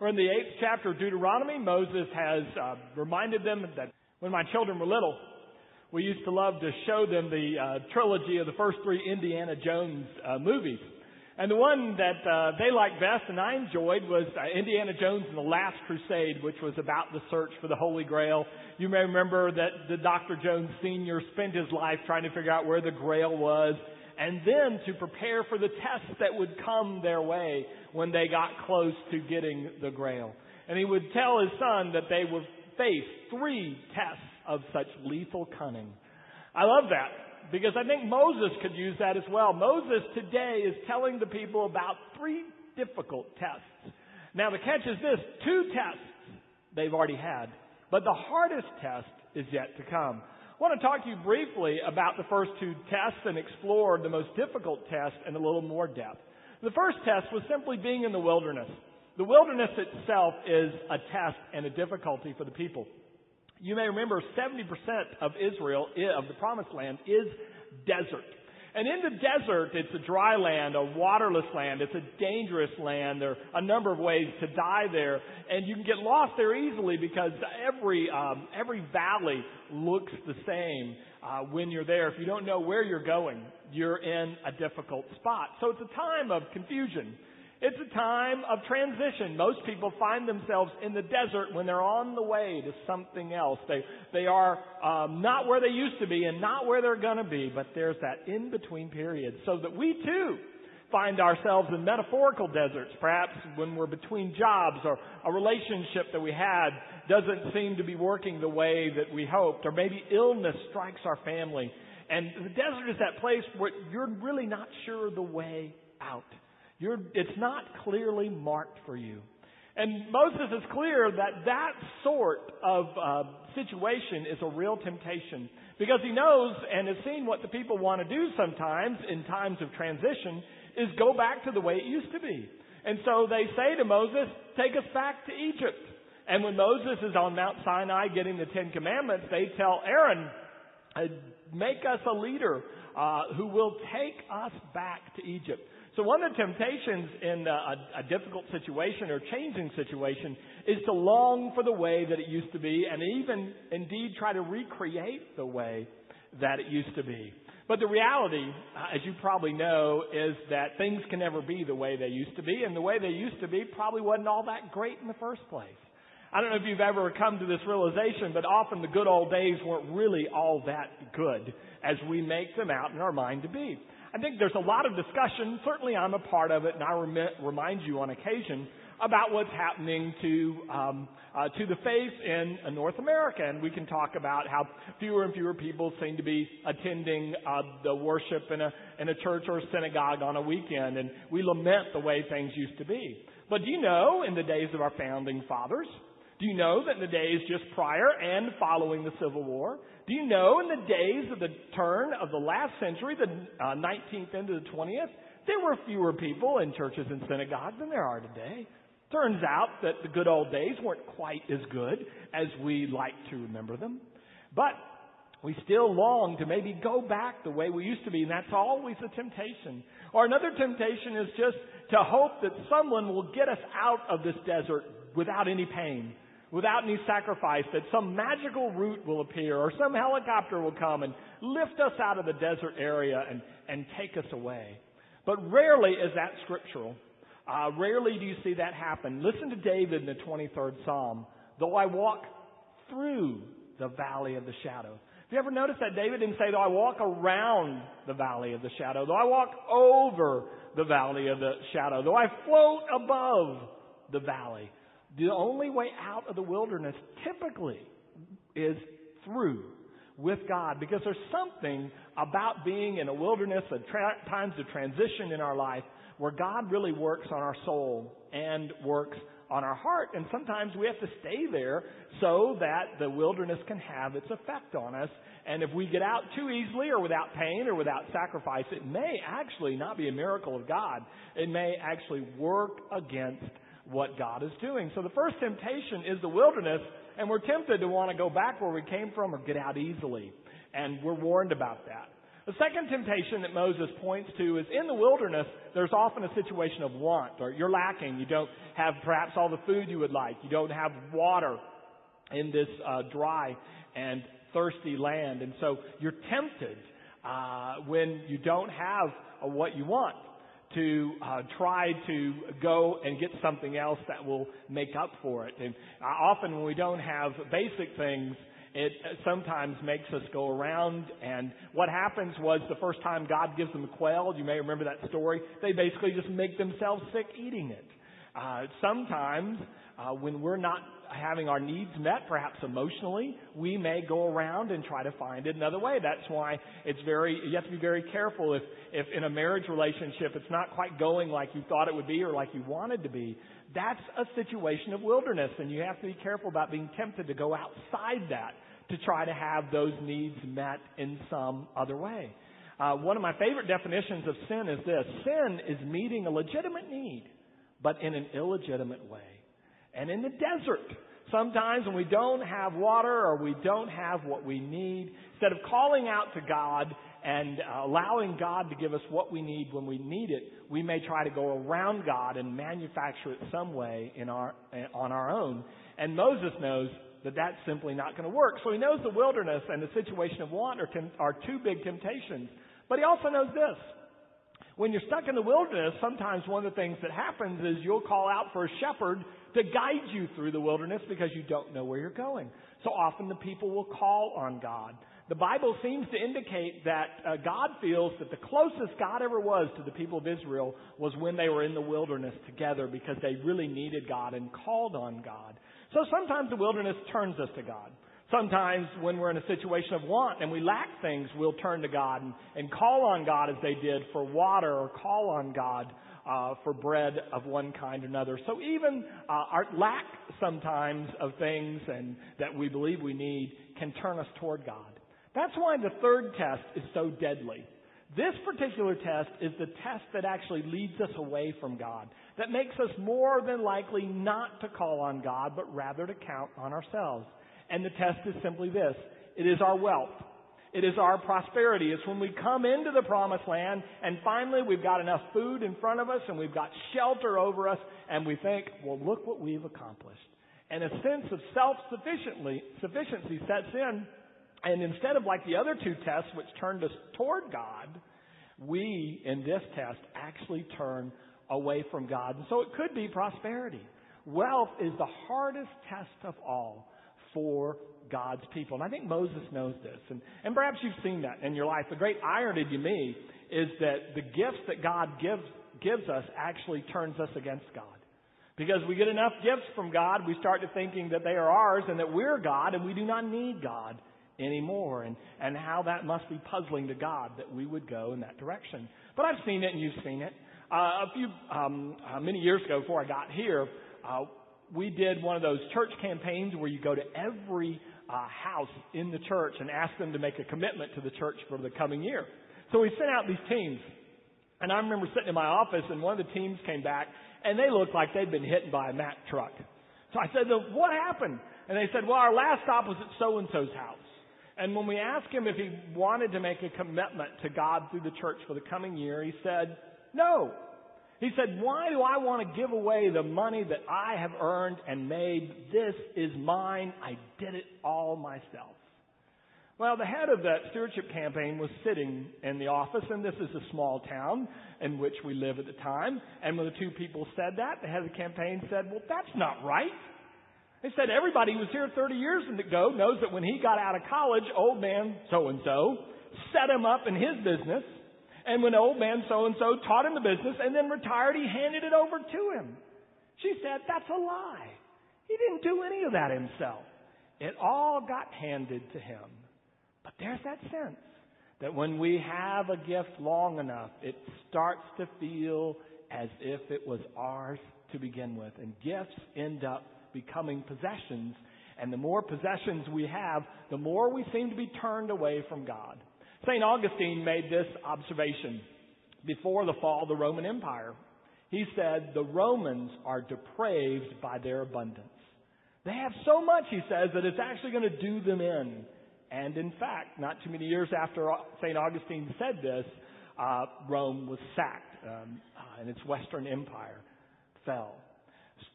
We're in the eighth chapter of Deuteronomy. Moses has uh, reminded them that when my children were little, we used to love to show them the uh, trilogy of the first three Indiana Jones uh, movies. And the one that uh, they liked best and I enjoyed was uh, Indiana Jones and the Last Crusade, which was about the search for the Holy Grail. You may remember that the Dr. Jones Sr. spent his life trying to figure out where the Grail was and then to prepare for the tests that would come their way when they got close to getting the Grail. And he would tell his son that they would face three tests of such lethal cunning. I love that because I think Moses could use that as well. Moses today is telling the people about three difficult tests. Now the catch is this, two tests they've already had, but the hardest test is yet to come. I want to talk to you briefly about the first two tests and explore the most difficult test in a little more depth. The first test was simply being in the wilderness. The wilderness itself is a test and a difficulty for the people. You may remember 70% of Israel, eh, of the promised land, is desert. And in the desert, it's a dry land, a waterless land. It's a dangerous land. There are a number of ways to die there. And you can get lost there easily because every, um, every valley looks the same uh, when you're there. If you don't know where you're going, you're in a difficult spot. So it's a time of confusion. It's a time of transition. Most people find themselves in the desert when they're on the way to something else. They, they are um, not where they used to be and not where they're going to be, but there's that in between period. So that we too find ourselves in metaphorical deserts, perhaps when we're between jobs or a relationship that we had doesn't seem to be working the way that we hoped, or maybe illness strikes our family. And the desert is that place where you're really not sure the way out. You're, it's not clearly marked for you. And Moses is clear that that sort of uh, situation is a real temptation because he knows and has seen what the people want to do sometimes in times of transition is go back to the way it used to be. And so they say to Moses, take us back to Egypt. And when Moses is on Mount Sinai getting the Ten Commandments, they tell Aaron, uh, make us a leader uh, who will take us back to Egypt. So one of the temptations in a, a, difficult situation or changing situation is to long for the way that it used to be and even indeed try to recreate the way that it used to be. But the reality, uh, as you probably know, is that things can never be the way they used to be and the way they used to be probably wasn't all that great in the first place. I don't know if you've ever come to this realization, but often the good old days weren't really all that good as we make them out in our mind to be. I think there's a lot of discussion. Certainly, I'm a part of it, and I rem- remind you on occasion about what's happening to um, uh, to the faith in North America, and we can talk about how fewer and fewer people seem to be attending uh, the worship in a in a church or a synagogue on a weekend, and we lament the way things used to be. But do you know, in the days of our founding fathers, do you know that in the days just prior and following the Civil War, do you know in the days of the turn of the last century, the uh, 19th into the 20th, there were fewer people in churches and synagogues than there are today. Turns out that the good old days weren't quite as good as we like to remember them. But we still long to maybe go back the way we used to be, and that's always a temptation. Or another temptation is just to hope that someone will get us out of this desert without any pain without any sacrifice, that some magical route will appear or some helicopter will come and lift us out of the desert area and, and take us away. But rarely is that scriptural. Uh, rarely do you see that happen. Listen to David in the 23rd Psalm. Though I walk through the valley of the shadow. Have you ever noticed that David didn't say, though I walk around the valley of the shadow, though I walk over the valley of the shadow, though I float above the valley. The only way out of the wilderness typically is through with God because there's something about being in a wilderness at tra- times of transition in our life where God really works on our soul and works on our heart. And sometimes we have to stay there so that the wilderness can have its effect on us. And if we get out too easily or without pain or without sacrifice, it may actually not be a miracle of God. It may actually work against what God is doing. So the first temptation is the wilderness, and we're tempted to want to go back where we came from or get out easily. And we're warned about that. The second temptation that Moses points to is in the wilderness, there's often a situation of want, or you're lacking. You don't have perhaps all the food you would like. You don't have water in this uh, dry and thirsty land. And so you're tempted uh, when you don't have uh, what you want to uh, try to go and get something else that will make up for it. And uh, often when we don't have basic things, it sometimes makes us go around and what happens was the first time God gives them quail, you may remember that story, they basically just make themselves sick eating it. Uh, sometimes uh, when we're not having our needs met, perhaps emotionally, we may go around and try to find it another way. That's why it's very, you have to be very careful if, if in a marriage relationship it's not quite going like you thought it would be or like you wanted to be. That's a situation of wilderness and you have to be careful about being tempted to go outside that to try to have those needs met in some other way. Uh, one of my favorite definitions of sin is this. Sin is meeting a legitimate need, but in an illegitimate way and in the desert. Sometimes when we don't have water or we don't have what we need, instead of calling out to God and uh, allowing God to give us what we need when we need it, we may try to go around God and manufacture it some way in our, on our own. And Moses knows that that's simply not going to work. So he knows the wilderness and the situation of want are, tem- are two big temptations. But he also knows this. When you're stuck in the wilderness, sometimes one of the things that happens is you'll call out for a shepherd to guide you through the wilderness because you don't know where you're going. So often the people will call on God. The Bible seems to indicate that uh, God feels that the closest God ever was to the people of Israel was when they were in the wilderness together because they really needed God and called on God. So sometimes the wilderness turns us to God. Sometimes when we're in a situation of want and we lack things, we'll turn to God and, and call on God as they did for water or call on God uh, for bread of one kind or another. So even uh, our lack sometimes of things and that we believe we need can turn us toward God. That's why the third test is so deadly. This particular test is the test that actually leads us away from God, that makes us more than likely not to call on God, but rather to count on ourselves. And the test is simply this. It is our wealth. It is our prosperity. It's when we come into the promised land and finally we've got enough food in front of us and we've got shelter over us and we think, well, look what we've accomplished. And a sense of self-sufficiency sets in. And instead of like the other two tests which turned us toward God, we in this test actually turn away from God. And so it could be prosperity. Wealth is the hardest test of all for God's people. And I think Moses knows this. And, and perhaps you've seen that in your life. The great irony to me is that the gifts that God gives, gives us actually turns us against God. Because we get enough gifts from God, we start to thinking that they are ours and that we're God and we do not need God anymore. And, and how that must be puzzling to God that we would go in that direction. But I've seen it and you've seen it. Uh, a few, um, uh, many years ago before I got here, uh, we did one of those church campaigns where you go to every uh, house in the church and ask them to make a commitment to the church for the coming year. So we sent out these teams. And I remember sitting in my office and one of the teams came back and they looked like they'd been hit by a Mack truck. So I said, what happened? And they said, well, our last stop was at so-and-so's house. And when we asked him if he wanted to make a commitment to God through the church for the coming year, he said, no. He said, why do I want to give away the money that I have earned and made? This is mine. I did it all myself. Well, the head of that stewardship campaign was sitting in the office, and this is a small town in which we live at the time. And when the two people said that, the head of the campaign said, well, that's not right. They said everybody who was here 30 years ago knows that when he got out of college, old man so-and-so set him up in his business and when old man so and so taught him the business and then retired, he handed it over to him. She said, that's a lie. He didn't do any of that himself. It all got handed to him. But there's that sense that when we have a gift long enough, it starts to feel as if it was ours to begin with. And gifts end up becoming possessions. And the more possessions we have, the more we seem to be turned away from God. St. Augustine made this observation before the fall of the Roman Empire. He said, the Romans are depraved by their abundance. They have so much, he says, that it's actually going to do them in And in fact, not too many years after St. Augustine said this, uh, Rome was sacked um, uh, and its Western Empire fell.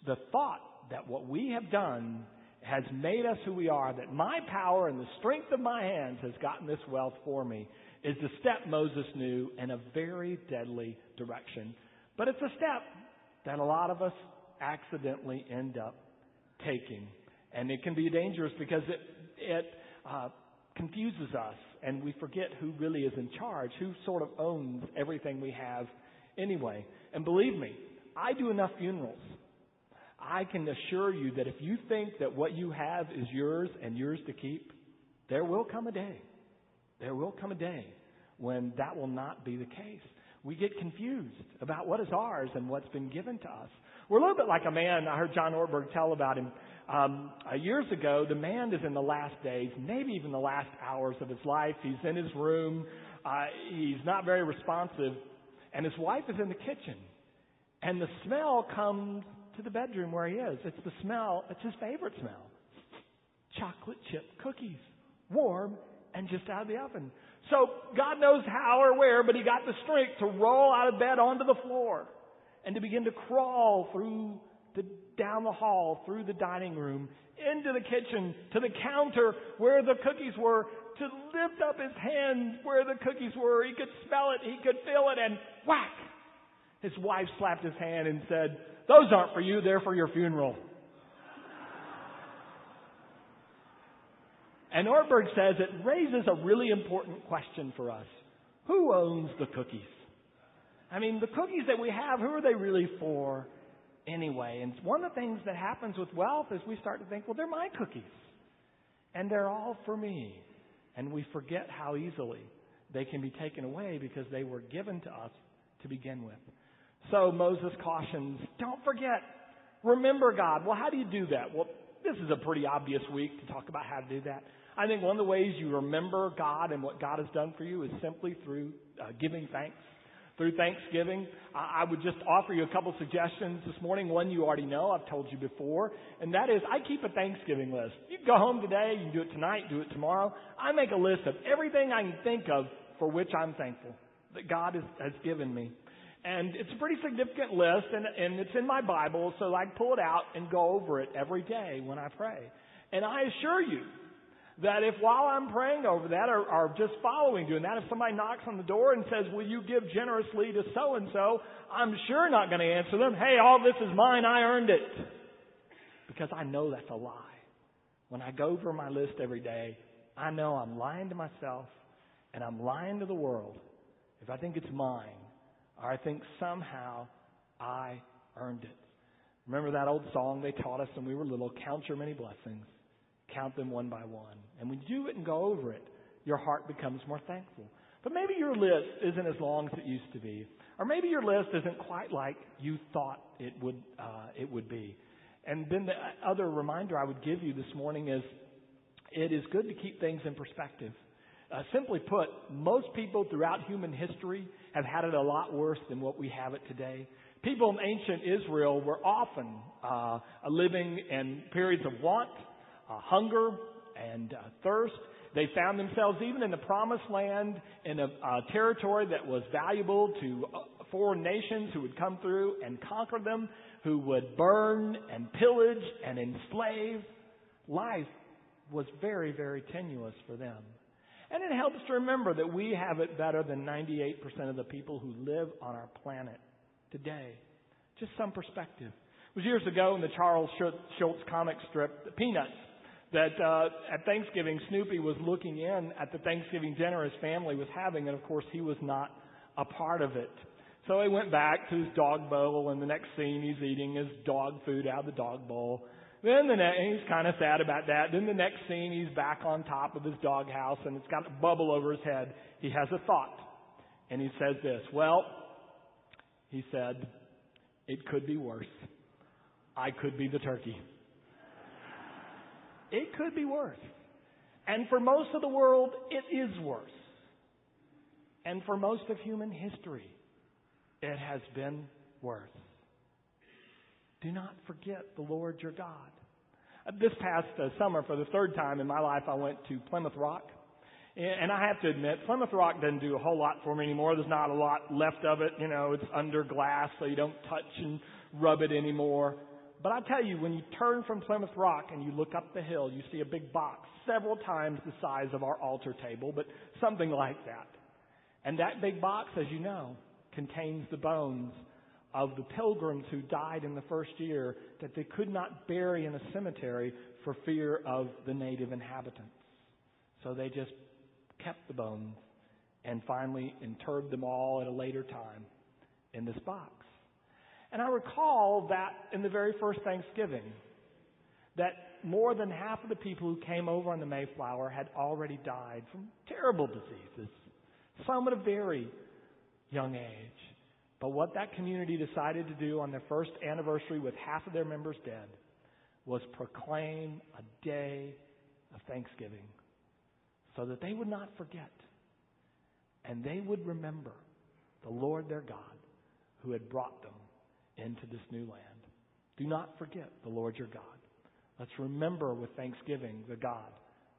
The thought that what we have done has made us who we are, that my power and the strength of my hands has gotten this wealth for me, is the step Moses knew in a very deadly direction. But it's a step that a lot of us accidentally end up taking. And it can be dangerous because it, it uh, confuses us and we forget who really is in charge, who sort of owns everything we have anyway. And believe me, I do enough funerals. I can assure you that if you think that what you have is yours and yours to keep, there will come a day. There will come a day when that will not be the case. We get confused about what is ours and what's been given to us. We're a little bit like a man, I heard John Ortberg tell about him um, uh, years ago. The man is in the last days, maybe even the last hours of his life. He's in his room. Uh, he's not very responsive. And his wife is in the kitchen. And the smell comes to the bedroom where he is. It's the smell, it's his favorite smell. Chocolate chip cookies. Warm and just out of the oven. So God knows how or where, but he got the strength to roll out of bed onto the floor and to begin to crawl through the, down the hall, through the dining room, into the kitchen, to the counter where the cookies were, to lift up his hand where the cookies were. He could smell it, he could feel it, and whack! His wife slapped his hand and said, Those aren't for you, they're for your funeral. And Ortberg says it raises a really important question for us. Who owns the cookies? I mean, the cookies that we have, who are they really for anyway? And one of the things that happens with wealth is we start to think, well, they're my cookies. And they're all for me. And we forget how easily they can be taken away because they were given to us to begin with. So Moses cautions, don't forget, remember God. Well, how do you do that? Well, this is a pretty obvious week to talk about how to do that. I think one of the ways you remember God and what God has done for you is simply through uh, giving thanks. Through Thanksgiving, I would just offer you a couple suggestions this morning. One you already know, I've told you before, and that is I keep a Thanksgiving list. You can go home today, you can do it tonight, do it tomorrow. I make a list of everything I can think of for which I'm thankful that God has, has given me. And it's a pretty significant list, and, and it's in my Bible, so I pull it out and go over it every day when I pray. And I assure you, that if while I'm praying over that or, or just following doing that, if somebody knocks on the door and says, will you give generously to so and so, I'm sure not going to answer them, hey, all this is mine, I earned it. Because I know that's a lie. When I go over my list every day, I know I'm lying to myself and I'm lying to the world if I think it's mine I think somehow I earned it. Remember that old song they taught us when we were little, count your many blessings count them one by one. And when you do it and go over it, your heart becomes more thankful. But maybe your list isn't as long as it used to be. Or maybe your list isn't quite like you thought it would, uh, it would be. And then the other reminder I would give you this morning is it is good to keep things in perspective. Uh, simply put, most people throughout human history have had it a lot worse than what we have it today. People in ancient Israel were often uh, living in periods of want, uh, hunger and uh, thirst. They found themselves even in the promised land in a, a territory that was valuable to uh, foreign nations who would come through and conquer them, who would burn and pillage and enslave. Life was very, very tenuous for them. And it helps to remember that we have it better than 98% of the people who live on our planet today. Just some perspective. It was years ago in the Charles Schulz comic strip, The Peanuts that uh, at Thanksgiving, Snoopy was looking in at the Thanksgiving dinner his family was having, and of course, he was not a part of it. So he went back to his dog bowl, and the next scene, he's eating his dog food out of the dog bowl. Then the next, he's kind of sad about that. Then the next scene, he's back on top of his doghouse and it's got a bubble over his head. He has a thought, and he says this. Well, he said, it could be worse. I could be the turkey. It could be worse. And for most of the world, it is worse. And for most of human history, it has been worse. Do not forget the Lord your God. This past uh, summer, for the third time in my life, I went to Plymouth Rock. And I have to admit, Plymouth Rock doesn't do a whole lot for me anymore. There's not a lot left of it. You know, it's under glass, so you don't touch and rub it anymore. But I tell you, when you turn from Plymouth Rock and you look up the hill, you see a big box, several times the size of our altar table, but something like that. And that big box, as you know, contains the bones of the pilgrims who died in the first year that they could not bury in a cemetery for fear of the native inhabitants. So they just kept the bones and finally interred them all at a later time in this box. And I recall that in the very first Thanksgiving, that more than half of the people who came over on the Mayflower had already died from terrible diseases, some at a very young age. But what that community decided to do on their first anniversary with half of their members dead was proclaim a day of thanksgiving so that they would not forget and they would remember the Lord their God who had brought them into this new land. Do not forget the Lord your God. Let's remember with thanksgiving the God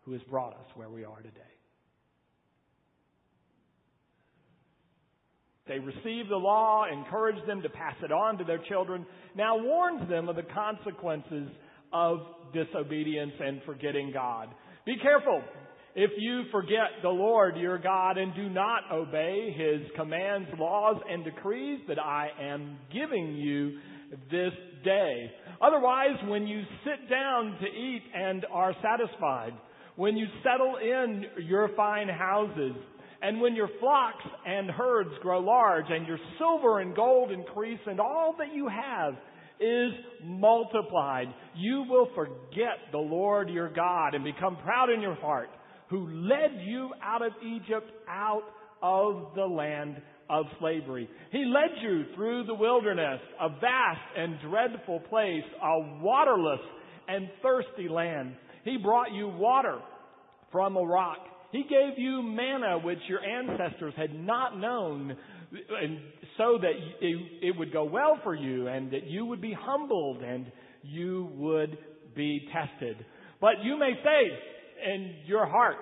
who has brought us where we are today. They received the law, encouraged them to pass it on to their children, now warns them of the consequences of disobedience and forgetting God. Be careful. If you forget the Lord your God and do not obey his commands, laws, and decrees that I am giving you this day. Otherwise, when you sit down to eat and are satisfied, when you settle in your fine houses, and when your flocks and herds grow large, and your silver and gold increase, and all that you have is multiplied, you will forget the Lord your God and become proud in your heart, who led you out of Egypt, out of the land of slavery. He led you through the wilderness, a vast and dreadful place, a waterless and thirsty land. He brought you water from a rock he gave you manna which your ancestors had not known, and so that it would go well for you and that you would be humbled and you would be tested. But you may say in your heart,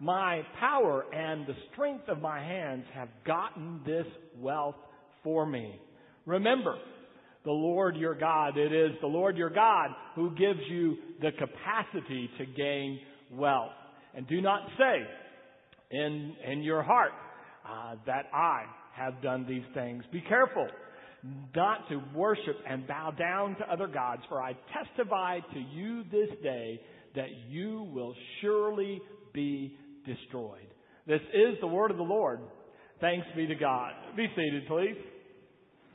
my power and the strength of my hands have gotten this wealth for me. Remember, the Lord your God. It is the Lord your God who gives you the capacity to gain wealth. And do not say in, in your heart uh, that I have done these things. Be careful not to worship and bow down to other gods, for I testify to you this day that you will surely be destroyed. This is the word of the Lord. Thanks be to God. Be seated, please.